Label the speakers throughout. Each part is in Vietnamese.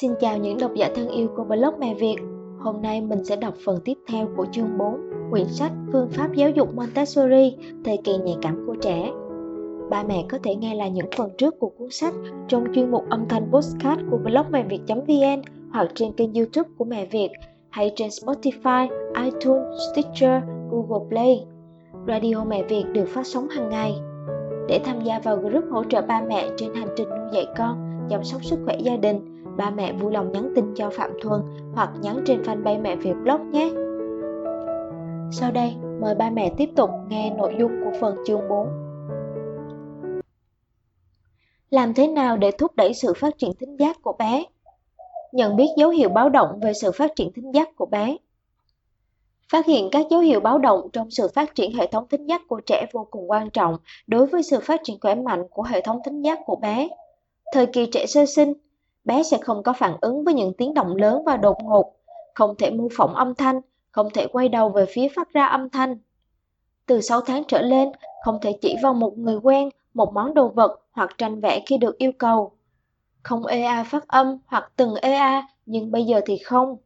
Speaker 1: Xin chào những độc giả thân yêu của blog Mẹ Việt. Hôm nay mình sẽ đọc phần tiếp theo của chương 4, quyển sách Phương pháp giáo dục Montessori, thời kỳ nhạy cảm của trẻ. Ba mẹ có thể nghe lại những phần trước của cuốn sách trong chuyên mục âm thanh postcard của blog mẹ việt.vn hoặc trên kênh youtube của Mẹ Việt hay trên Spotify, iTunes, Stitcher, Google Play. Radio Mẹ Việt được phát sóng hàng ngày. Để tham gia vào group hỗ trợ ba mẹ trên hành trình nuôi dạy con, chăm sóc sức khỏe gia đình, ba mẹ vui lòng nhắn tin cho Phạm Thuần hoặc nhắn trên fanpage Mẹ Việt Blog nhé. Sau đây, mời ba mẹ tiếp tục nghe nội dung của phần chương 4. Làm thế nào để thúc đẩy sự phát triển thính giác của bé? Nhận biết dấu hiệu báo động về sự phát triển thính giác của bé. Phát hiện các dấu hiệu báo động trong sự phát triển hệ thống thính giác của trẻ vô cùng quan trọng đối với sự phát triển khỏe mạnh của hệ thống thính giác của bé. Thời kỳ trẻ sơ sinh, bé sẽ không có phản ứng với những tiếng động lớn và đột ngột, không thể mô phỏng âm thanh, không thể quay đầu về phía phát ra âm thanh. Từ 6 tháng trở lên, không thể chỉ vào một người quen, một món đồ vật hoặc tranh vẽ khi được yêu cầu. Không EA phát âm hoặc từng EA, nhưng bây giờ thì không.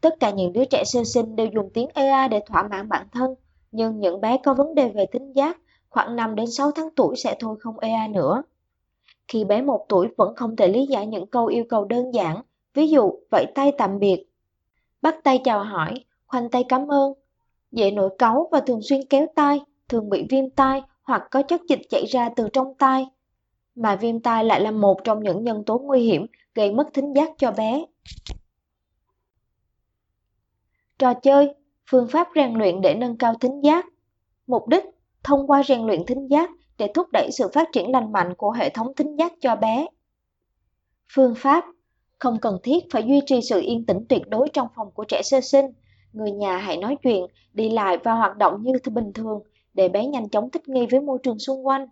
Speaker 1: Tất cả những đứa trẻ sơ sinh đều dùng tiếng EA để thỏa mãn bản thân, nhưng những bé có vấn đề về tính giác, khoảng 5 đến 6 tháng tuổi sẽ thôi không EA nữa. Khi bé một tuổi vẫn không thể lý giải những câu yêu cầu đơn giản, ví dụ vẫy tay tạm biệt, bắt tay chào hỏi, khoanh tay cảm ơn, dễ nổi cáu và thường xuyên kéo tai, thường bị viêm tai hoặc có chất dịch chảy ra từ trong tai. Mà viêm tai lại là một trong những nhân tố nguy hiểm gây mất thính giác cho bé. Trò chơi, phương pháp rèn luyện để nâng cao thính giác. Mục đích, thông qua rèn luyện thính giác để thúc đẩy sự phát triển lành mạnh của hệ thống thính giác cho bé. Phương pháp Không cần thiết phải duy trì sự yên tĩnh tuyệt đối trong phòng của trẻ sơ sinh. Người nhà hãy nói chuyện, đi lại và hoạt động như bình thường để bé nhanh chóng thích nghi với môi trường xung quanh.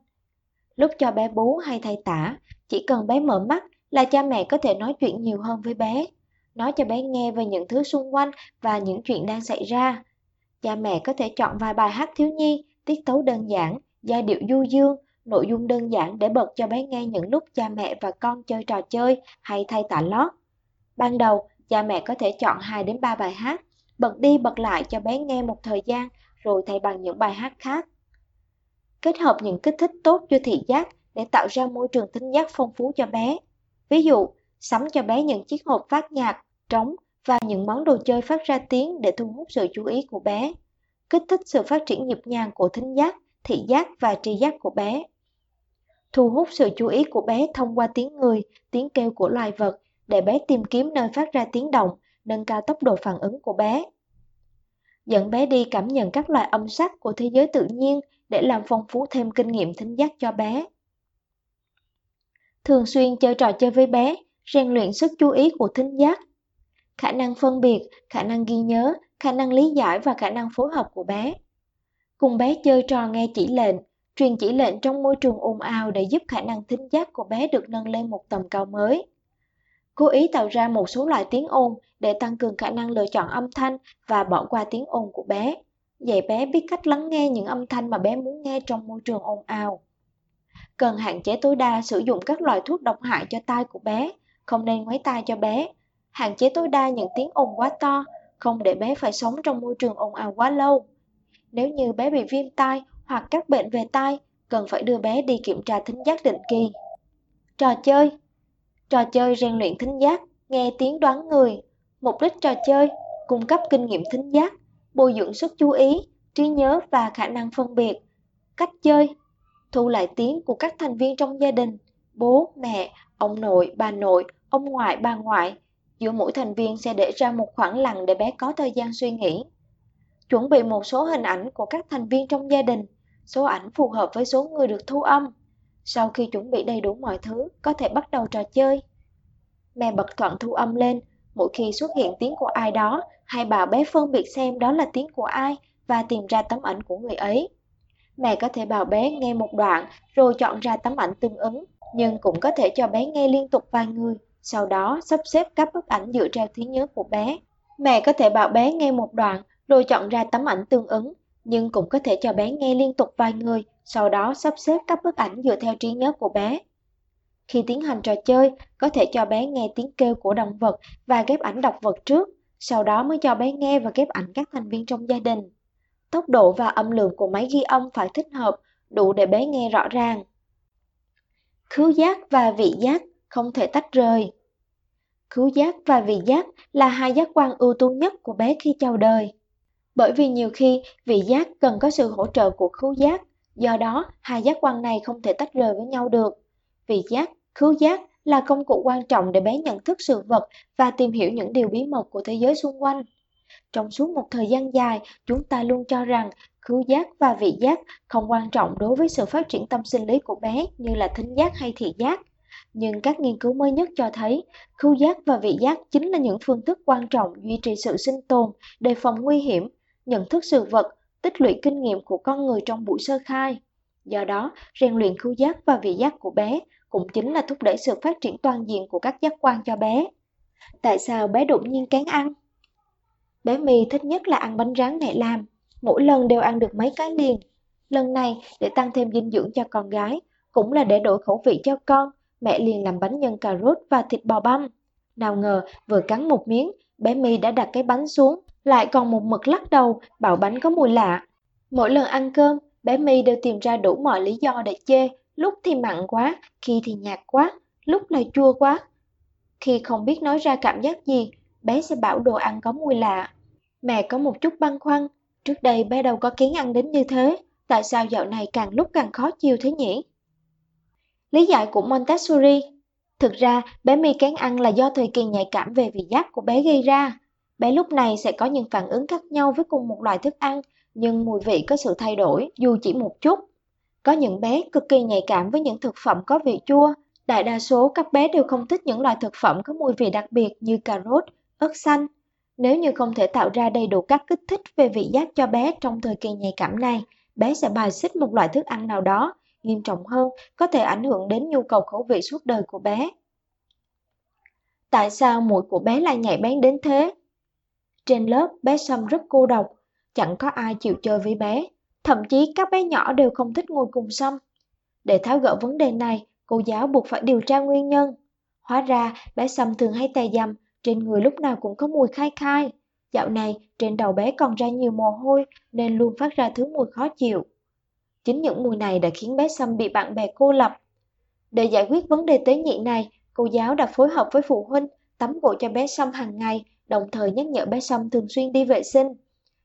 Speaker 1: Lúc cho bé bú hay thay tả, chỉ cần bé mở mắt là cha mẹ có thể nói chuyện nhiều hơn với bé. Nói cho bé nghe về những thứ xung quanh và những chuyện đang xảy ra. Cha mẹ có thể chọn vài bài hát thiếu nhi, tiết tấu đơn giản giai điệu du dương, nội dung đơn giản để bật cho bé nghe những lúc cha mẹ và con chơi trò chơi hay thay tả lót. Ban đầu, cha mẹ có thể chọn 2 đến 3 bài hát, bật đi bật lại cho bé nghe một thời gian rồi thay bằng những bài hát khác. Kết hợp những kích thích tốt cho thị giác để tạo ra môi trường thính giác phong phú cho bé. Ví dụ, sắm cho bé những chiếc hộp phát nhạc, trống và những món đồ chơi phát ra tiếng để thu hút sự chú ý của bé. Kích thích sự phát triển nhịp nhàng của thính giác thị giác và tri giác của bé. Thu hút sự chú ý của bé thông qua tiếng người, tiếng kêu của loài vật để bé tìm kiếm nơi phát ra tiếng động, nâng cao tốc độ phản ứng của bé. Dẫn bé đi cảm nhận các loại âm sắc của thế giới tự nhiên để làm phong phú thêm kinh nghiệm thính giác cho bé. Thường xuyên chơi trò chơi với bé, rèn luyện sức chú ý của thính giác. Khả năng phân biệt, khả năng ghi nhớ, khả năng lý giải và khả năng phối hợp của bé cùng bé chơi trò nghe chỉ lệnh, truyền chỉ lệnh trong môi trường ồn ào để giúp khả năng thính giác của bé được nâng lên một tầm cao mới. Cố ý tạo ra một số loại tiếng ồn để tăng cường khả năng lựa chọn âm thanh và bỏ qua tiếng ồn của bé. Dạy bé biết cách lắng nghe những âm thanh mà bé muốn nghe trong môi trường ồn ào. Cần hạn chế tối đa sử dụng các loại thuốc độc hại cho tai của bé, không nên ngoáy tai cho bé. Hạn chế tối đa những tiếng ồn quá to, không để bé phải sống trong môi trường ồn ào quá lâu. Nếu như bé bị viêm tai hoặc các bệnh về tai, cần phải đưa bé đi kiểm tra thính giác định kỳ. Trò chơi Trò chơi rèn luyện thính giác, nghe tiếng đoán người. Mục đích trò chơi, cung cấp kinh nghiệm thính giác, bồi dưỡng sức chú ý, trí nhớ và khả năng phân biệt. Cách chơi Thu lại tiếng của các thành viên trong gia đình, bố, mẹ, ông nội, bà nội, ông ngoại, bà ngoại. Giữa mỗi thành viên sẽ để ra một khoảng lặng để bé có thời gian suy nghĩ chuẩn bị một số hình ảnh của các thành viên trong gia đình, số ảnh phù hợp với số người được thu âm. Sau khi chuẩn bị đầy đủ mọi thứ, có thể bắt đầu trò chơi. Mẹ bật thoảng thu âm lên, mỗi khi xuất hiện tiếng của ai đó, hai bảo bé phân biệt xem đó là tiếng của ai và tìm ra tấm ảnh của người ấy. Mẹ có thể bảo bé nghe một đoạn rồi chọn ra tấm ảnh tương ứng, nhưng cũng có thể cho bé nghe liên tục vài người, sau đó sắp xếp các bức ảnh dựa theo trí nhớ của bé. Mẹ có thể bảo bé nghe một đoạn rồi chọn ra tấm ảnh tương ứng, nhưng cũng có thể cho bé nghe liên tục vài người, sau đó sắp xếp các bức ảnh dựa theo trí nhớ của bé. Khi tiến hành trò chơi, có thể cho bé nghe tiếng kêu của động vật và ghép ảnh động vật trước, sau đó mới cho bé nghe và ghép ảnh các thành viên trong gia đình. Tốc độ và âm lượng của máy ghi âm phải thích hợp, đủ để bé nghe rõ ràng. Khứu giác và vị giác không thể tách rời. Khứu giác và vị giác là hai giác quan ưu tú nhất của bé khi chào đời. Bởi vì nhiều khi vị giác cần có sự hỗ trợ của khứu giác, do đó hai giác quan này không thể tách rời với nhau được. Vị giác, khứu giác là công cụ quan trọng để bé nhận thức sự vật và tìm hiểu những điều bí mật của thế giới xung quanh. Trong suốt một thời gian dài, chúng ta luôn cho rằng khứu giác và vị giác không quan trọng đối với sự phát triển tâm sinh lý của bé như là thính giác hay thị giác. Nhưng các nghiên cứu mới nhất cho thấy, khứu giác và vị giác chính là những phương thức quan trọng duy trì sự sinh tồn, đề phòng nguy hiểm, nhận thức sự vật, tích lũy kinh nghiệm của con người trong buổi sơ khai. Do đó, rèn luyện khứu giác và vị giác của bé cũng chính là thúc đẩy sự phát triển toàn diện của các giác quan cho bé. Tại sao bé đột nhiên kén ăn? Bé My thích nhất là ăn bánh rán mẹ làm, mỗi lần đều ăn được mấy cái liền. Lần này, để tăng thêm dinh dưỡng cho con gái, cũng là để đổi khẩu vị cho con, mẹ liền làm bánh nhân cà rốt và thịt bò băm. Nào ngờ, vừa cắn một miếng, bé My đã đặt cái bánh xuống, lại còn một mực lắc đầu, bảo bánh có mùi lạ. Mỗi lần ăn cơm, bé My đều tìm ra đủ mọi lý do để chê, lúc thì mặn quá, khi thì nhạt quá, lúc lại chua quá. Khi không biết nói ra cảm giác gì, bé sẽ bảo đồ ăn có mùi lạ. Mẹ có một chút băn khoăn, trước đây bé đâu có kiến ăn đến như thế, tại sao dạo này càng lúc càng khó chịu thế nhỉ? Lý giải của Montessori Thực ra, bé mi kén ăn là do thời kỳ nhạy cảm về vị giác của bé gây ra. Bé lúc này sẽ có những phản ứng khác nhau với cùng một loại thức ăn, nhưng mùi vị có sự thay đổi dù chỉ một chút. Có những bé cực kỳ nhạy cảm với những thực phẩm có vị chua. Đại đa số các bé đều không thích những loại thực phẩm có mùi vị đặc biệt như cà rốt, ớt xanh. Nếu như không thể tạo ra đầy đủ các kích thích về vị giác cho bé trong thời kỳ nhạy cảm này, bé sẽ bài xích một loại thức ăn nào đó, nghiêm trọng hơn, có thể ảnh hưởng đến nhu cầu khẩu vị suốt đời của bé. Tại sao mũi của bé lại nhạy bén đến thế? Trên lớp, bé Sâm rất cô độc, chẳng có ai chịu chơi với bé. Thậm chí các bé nhỏ đều không thích ngồi cùng Sâm. Để tháo gỡ vấn đề này, cô giáo buộc phải điều tra nguyên nhân. Hóa ra, bé Sâm thường hay tè dầm, trên người lúc nào cũng có mùi khai khai. Dạo này, trên đầu bé còn ra nhiều mồ hôi nên luôn phát ra thứ mùi khó chịu. Chính những mùi này đã khiến bé Sâm bị bạn bè cô lập. Để giải quyết vấn đề tế nhị này, cô giáo đã phối hợp với phụ huynh tắm gội cho bé Sâm hàng ngày, đồng thời nhắc nhở bé Sâm thường xuyên đi vệ sinh.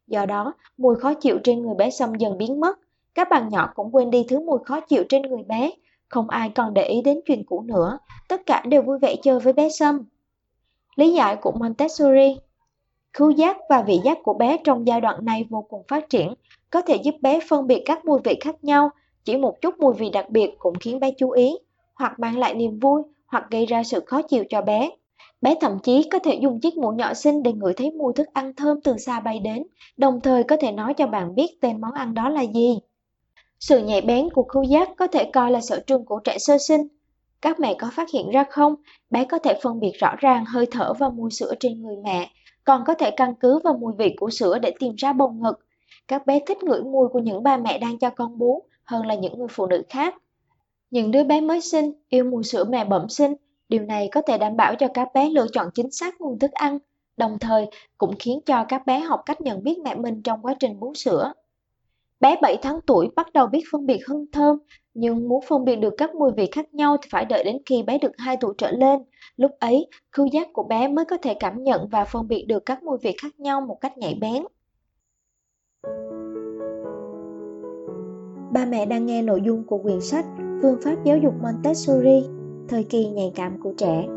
Speaker 1: Do đó, mùi khó chịu trên người bé Sâm dần biến mất. Các bạn nhỏ cũng quên đi thứ mùi khó chịu trên người bé. Không ai còn để ý đến chuyện cũ nữa. Tất cả đều vui vẻ chơi với bé Sâm. Lý giải của Montessori Khứu giác và vị giác của bé trong giai đoạn này vô cùng phát triển, có thể giúp bé phân biệt các mùi vị khác nhau, chỉ một chút mùi vị đặc biệt cũng khiến bé chú ý, hoặc mang lại niềm vui, hoặc gây ra sự khó chịu cho bé. Bé thậm chí có thể dùng chiếc mũ nhỏ xinh để ngửi thấy mùi thức ăn thơm từ xa bay đến, đồng thời có thể nói cho bạn biết tên món ăn đó là gì. Sự nhạy bén của khứu giác có thể coi là sở trường của trẻ sơ sinh. Các mẹ có phát hiện ra không, bé có thể phân biệt rõ ràng hơi thở và mùi sữa trên người mẹ, còn có thể căn cứ vào mùi vị của sữa để tìm ra bầu ngực. Các bé thích ngửi mùi của những bà mẹ đang cho con bú hơn là những người phụ nữ khác. Những đứa bé mới sinh yêu mùi sữa mẹ bẩm sinh, điều này có thể đảm bảo cho các bé lựa chọn chính xác nguồn thức ăn, đồng thời cũng khiến cho các bé học cách nhận biết mẹ mình trong quá trình bú sữa. Bé 7 tháng tuổi bắt đầu biết phân biệt hương thơm, nhưng muốn phân biệt được các mùi vị khác nhau thì phải đợi đến khi bé được 2 tuổi trở lên. Lúc ấy, khứu giác của bé mới có thể cảm nhận và phân biệt được các mùi vị khác nhau một cách nhạy bén. Ba mẹ đang nghe nội dung của quyển sách Phương pháp giáo dục Montessori, thời kỳ nhạy cảm của trẻ.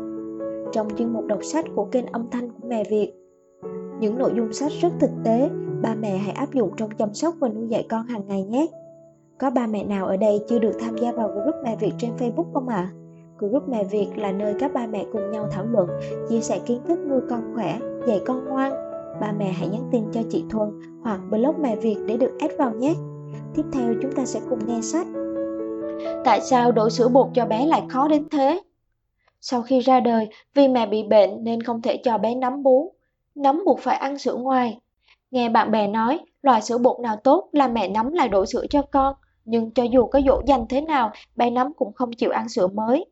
Speaker 1: Trong chuyên mục đọc sách của kênh âm thanh của mẹ Việt. Những nội dung sách rất thực tế, ba mẹ hãy áp dụng trong chăm sóc và nuôi dạy con hàng ngày nhé. Có ba mẹ nào ở đây chưa được tham gia vào group mẹ Việt trên Facebook không ạ? À? Group mẹ Việt là nơi các ba mẹ cùng nhau thảo luận, chia sẻ kiến thức nuôi con khỏe, dạy con ngoan. Ba mẹ hãy nhắn tin cho chị Thuần hoặc blog mẹ Việt để được add vào nhé. Tiếp theo chúng ta sẽ cùng nghe sách. Tại sao đổi sữa bột cho bé lại khó đến thế? Sau khi ra đời, vì mẹ bị bệnh nên không thể cho bé nắm bú. Nắm buộc phải ăn sữa ngoài. Nghe bạn bè nói, loại sữa bột nào tốt là mẹ nắm lại đổi sữa cho con. Nhưng cho dù có dỗ dành thế nào, bé nắm cũng không chịu ăn sữa mới.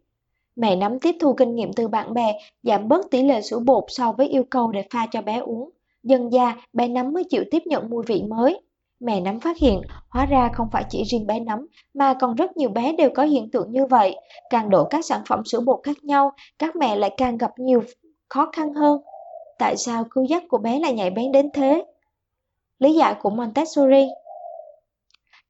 Speaker 1: Mẹ nắm tiếp thu kinh nghiệm từ bạn bè, giảm bớt tỷ lệ sữa bột so với yêu cầu để pha cho bé uống. Dần già, bé nắm mới chịu tiếp nhận mùi vị mới. Mẹ nắm phát hiện, hóa ra không phải chỉ riêng bé nắm, mà còn rất nhiều bé đều có hiện tượng như vậy. Càng đổ các sản phẩm sữa bột khác nhau, các mẹ lại càng gặp nhiều khó khăn hơn. Tại sao cứu giác của bé lại nhạy bén đến thế? Lý giải của Montessori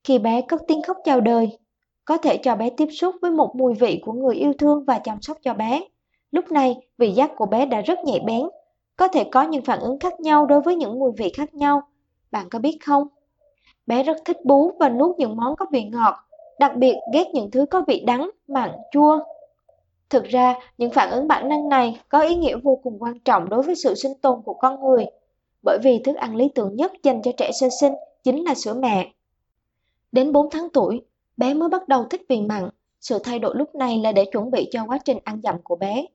Speaker 1: Khi bé cất tiếng khóc chào đời, có thể cho bé tiếp xúc với một mùi vị của người yêu thương và chăm sóc cho bé. Lúc này, vị giác của bé đã rất nhạy bén, có thể có những phản ứng khác nhau đối với những mùi vị khác nhau. Bạn có biết không? Bé rất thích bú và nuốt những món có vị ngọt, đặc biệt ghét những thứ có vị đắng, mặn, chua. Thực ra, những phản ứng bản năng này có ý nghĩa vô cùng quan trọng đối với sự sinh tồn của con người, bởi vì thức ăn lý tưởng nhất dành cho trẻ sơ sinh chính là sữa mẹ. Đến 4 tháng tuổi, bé mới bắt đầu thích vị mặn. Sự thay đổi lúc này là để chuẩn bị cho quá trình ăn dặm của bé.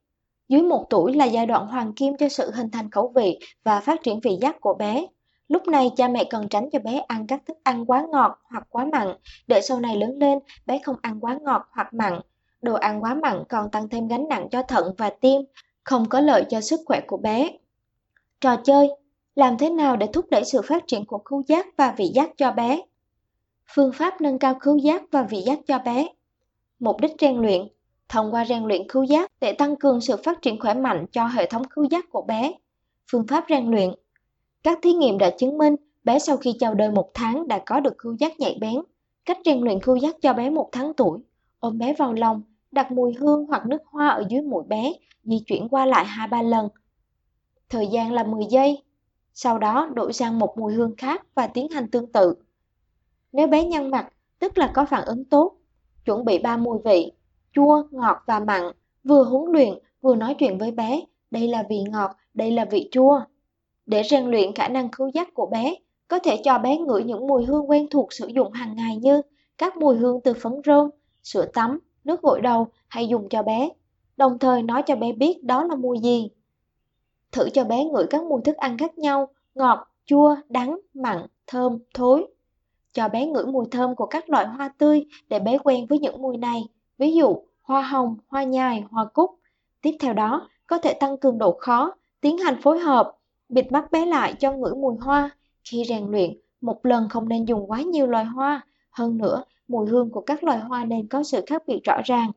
Speaker 1: Dưới 1 tuổi là giai đoạn hoàng kim cho sự hình thành khẩu vị và phát triển vị giác của bé. Lúc này cha mẹ cần tránh cho bé ăn các thức ăn quá ngọt hoặc quá mặn, để sau này lớn lên bé không ăn quá ngọt hoặc mặn. Đồ ăn quá mặn còn tăng thêm gánh nặng cho thận và tim, không có lợi cho sức khỏe của bé. Trò chơi Làm thế nào để thúc đẩy sự phát triển của khứu giác và vị giác cho bé? Phương pháp nâng cao khứu giác và vị giác cho bé. Mục đích rèn luyện Thông qua rèn luyện khứu giác để tăng cường sự phát triển khỏe mạnh cho hệ thống khứu giác của bé. Phương pháp rèn luyện các thí nghiệm đã chứng minh bé sau khi chào đời một tháng đã có được khứu giác nhạy bén. Cách rèn luyện khứu giác cho bé một tháng tuổi ôm bé vào lòng, đặt mùi hương hoặc nước hoa ở dưới mũi bé, di chuyển qua lại 2-3 lần. Thời gian là 10 giây. Sau đó đổi sang một mùi hương khác và tiến hành tương tự. Nếu bé nhăn mặt, tức là có phản ứng tốt. Chuẩn bị ba mùi vị, chua, ngọt và mặn, vừa huấn luyện, vừa nói chuyện với bé, đây là vị ngọt, đây là vị chua. Để rèn luyện khả năng khứu giác của bé, có thể cho bé ngửi những mùi hương quen thuộc sử dụng hàng ngày như các mùi hương từ phấn rôm, sữa tắm, nước gội đầu hay dùng cho bé, đồng thời nói cho bé biết đó là mùi gì. Thử cho bé ngửi các mùi thức ăn khác nhau, ngọt, chua, đắng, mặn, thơm, thối. Cho bé ngửi mùi thơm của các loại hoa tươi để bé quen với những mùi này, ví dụ hoa hồng, hoa nhài, hoa cúc. Tiếp theo đó, có thể tăng cường độ khó, tiến hành phối hợp, bịt mắt bé lại cho ngửi mùi hoa. Khi rèn luyện, một lần không nên dùng quá nhiều loài hoa. Hơn nữa, mùi hương của các loài hoa nên có sự khác biệt rõ ràng.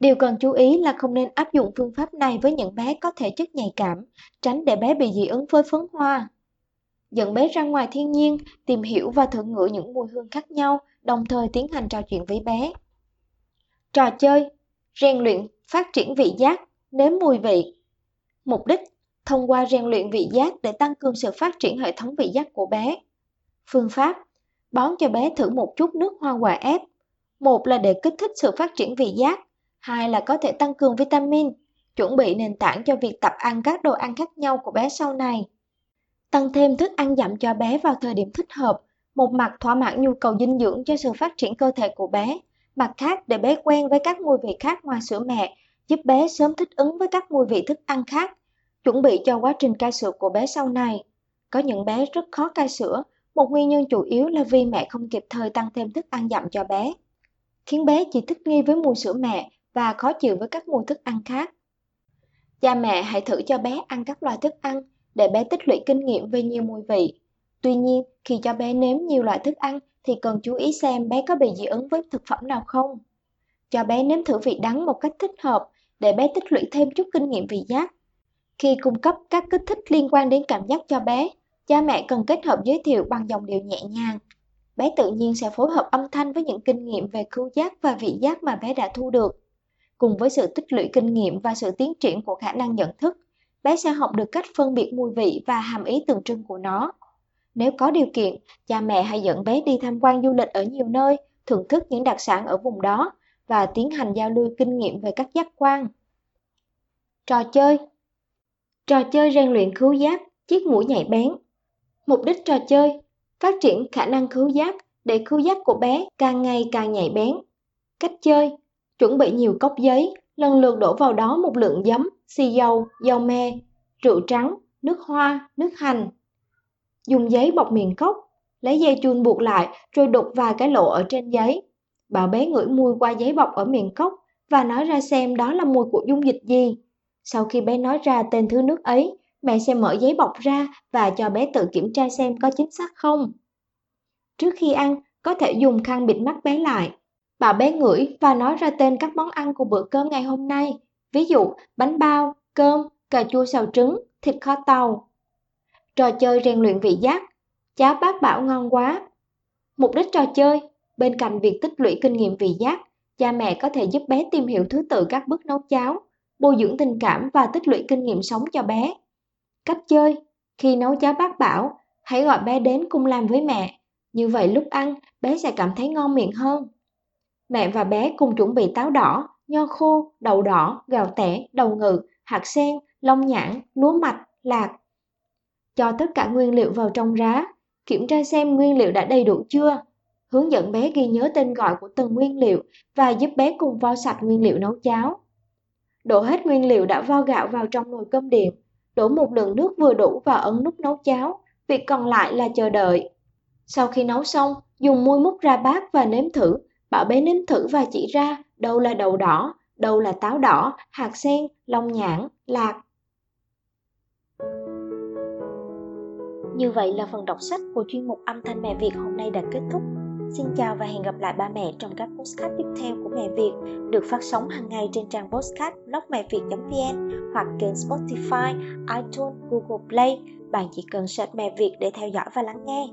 Speaker 1: Điều cần chú ý là không nên áp dụng phương pháp này với những bé có thể chất nhạy cảm, tránh để bé bị dị ứng với phấn hoa. Dẫn bé ra ngoài thiên nhiên, tìm hiểu và thử ngửi những mùi hương khác nhau, đồng thời tiến hành trò chuyện với bé. Trò chơi, rèn luyện, phát triển vị giác, nếm mùi vị. Mục đích, thông qua rèn luyện vị giác để tăng cường sự phát triển hệ thống vị giác của bé. Phương pháp, bón cho bé thử một chút nước hoa quả ép. Một là để kích thích sự phát triển vị giác, hai là có thể tăng cường vitamin, chuẩn bị nền tảng cho việc tập ăn các đồ ăn khác nhau của bé sau này. Tăng thêm thức ăn dặm cho bé vào thời điểm thích hợp, một mặt thỏa mãn nhu cầu dinh dưỡng cho sự phát triển cơ thể của bé, mặt khác để bé quen với các mùi vị khác ngoài sữa mẹ, giúp bé sớm thích ứng với các mùi vị thức ăn khác, chuẩn bị cho quá trình cai sữa của bé sau này. Có những bé rất khó cai sữa một nguyên nhân chủ yếu là vì mẹ không kịp thời tăng thêm thức ăn dặm cho bé, khiến bé chỉ thích nghi với mùi sữa mẹ và khó chịu với các mùi thức ăn khác. Cha mẹ hãy thử cho bé ăn các loại thức ăn để bé tích lũy kinh nghiệm về nhiều mùi vị. Tuy nhiên, khi cho bé nếm nhiều loại thức ăn thì cần chú ý xem bé có bị dị ứng với thực phẩm nào không. Cho bé nếm thử vị đắng một cách thích hợp để bé tích lũy thêm chút kinh nghiệm vị giác. Khi cung cấp các kích thích liên quan đến cảm giác cho bé, cha mẹ cần kết hợp giới thiệu bằng dòng điệu nhẹ nhàng. Bé tự nhiên sẽ phối hợp âm thanh với những kinh nghiệm về khứu giác và vị giác mà bé đã thu được. Cùng với sự tích lũy kinh nghiệm và sự tiến triển của khả năng nhận thức, bé sẽ học được cách phân biệt mùi vị và hàm ý tượng trưng của nó. Nếu có điều kiện, cha mẹ hãy dẫn bé đi tham quan du lịch ở nhiều nơi, thưởng thức những đặc sản ở vùng đó và tiến hành giao lưu kinh nghiệm về các giác quan. Trò chơi Trò chơi rèn luyện khứu giác, chiếc mũi nhạy bén Mục đích trò chơi, phát triển khả năng khứu giác để khứu giác của bé càng ngày càng nhạy bén. Cách chơi, chuẩn bị nhiều cốc giấy, lần lượt đổ vào đó một lượng giấm, xì dầu, dầu me, rượu trắng, nước hoa, nước hành. Dùng giấy bọc miệng cốc, lấy dây chun buộc lại rồi đục vài cái lỗ ở trên giấy. Bảo bé ngửi mùi qua giấy bọc ở miệng cốc, và nói ra xem đó là mùi của dung dịch gì. Sau khi bé nói ra tên thứ nước ấy, mẹ sẽ mở giấy bọc ra và cho bé tự kiểm tra xem có chính xác không. Trước khi ăn, có thể dùng khăn bịt mắt bé lại. Bảo bé ngửi và nói ra tên các món ăn của bữa cơm ngày hôm nay. Ví dụ, bánh bao, cơm, cà chua xào trứng, thịt kho tàu. Trò chơi rèn luyện vị giác. Cháo bác bảo ngon quá. Mục đích trò chơi, bên cạnh việc tích lũy kinh nghiệm vị giác, cha mẹ có thể giúp bé tìm hiểu thứ tự các bước nấu cháo, bồi dưỡng tình cảm và tích lũy kinh nghiệm sống cho bé. Cách chơi, khi nấu cháo bác bảo, hãy gọi bé đến cùng làm với mẹ. Như vậy lúc ăn, bé sẽ cảm thấy ngon miệng hơn. Mẹ và bé cùng chuẩn bị táo đỏ, nho khô, đậu đỏ, gạo tẻ, đầu ngự, hạt sen, lông nhãn, lúa mạch, lạc. Cho tất cả nguyên liệu vào trong rá, kiểm tra xem nguyên liệu đã đầy đủ chưa. Hướng dẫn bé ghi nhớ tên gọi của từng nguyên liệu và giúp bé cùng vo sạch nguyên liệu nấu cháo. Đổ hết nguyên liệu đã vo gạo vào trong nồi cơm điện, đổ một lượng nước vừa đủ và ấn nút nấu cháo, việc còn lại là chờ đợi. Sau khi nấu xong, dùng muôi múc ra bát và nếm thử, bảo bé nếm thử và chỉ ra đâu là đậu đỏ, đâu là táo đỏ, hạt sen, long nhãn, lạc. Như vậy là phần đọc sách của chuyên mục âm thanh mẹ Việt hôm nay đã kết thúc. Xin chào và hẹn gặp lại ba mẹ trong các postcard tiếp theo của Mẹ Việt được phát sóng hàng ngày trên trang postcard blogmẹviệt.vn hoặc kênh Spotify, iTunes, Google Play. Bạn chỉ cần search Mẹ Việt để theo dõi và lắng nghe.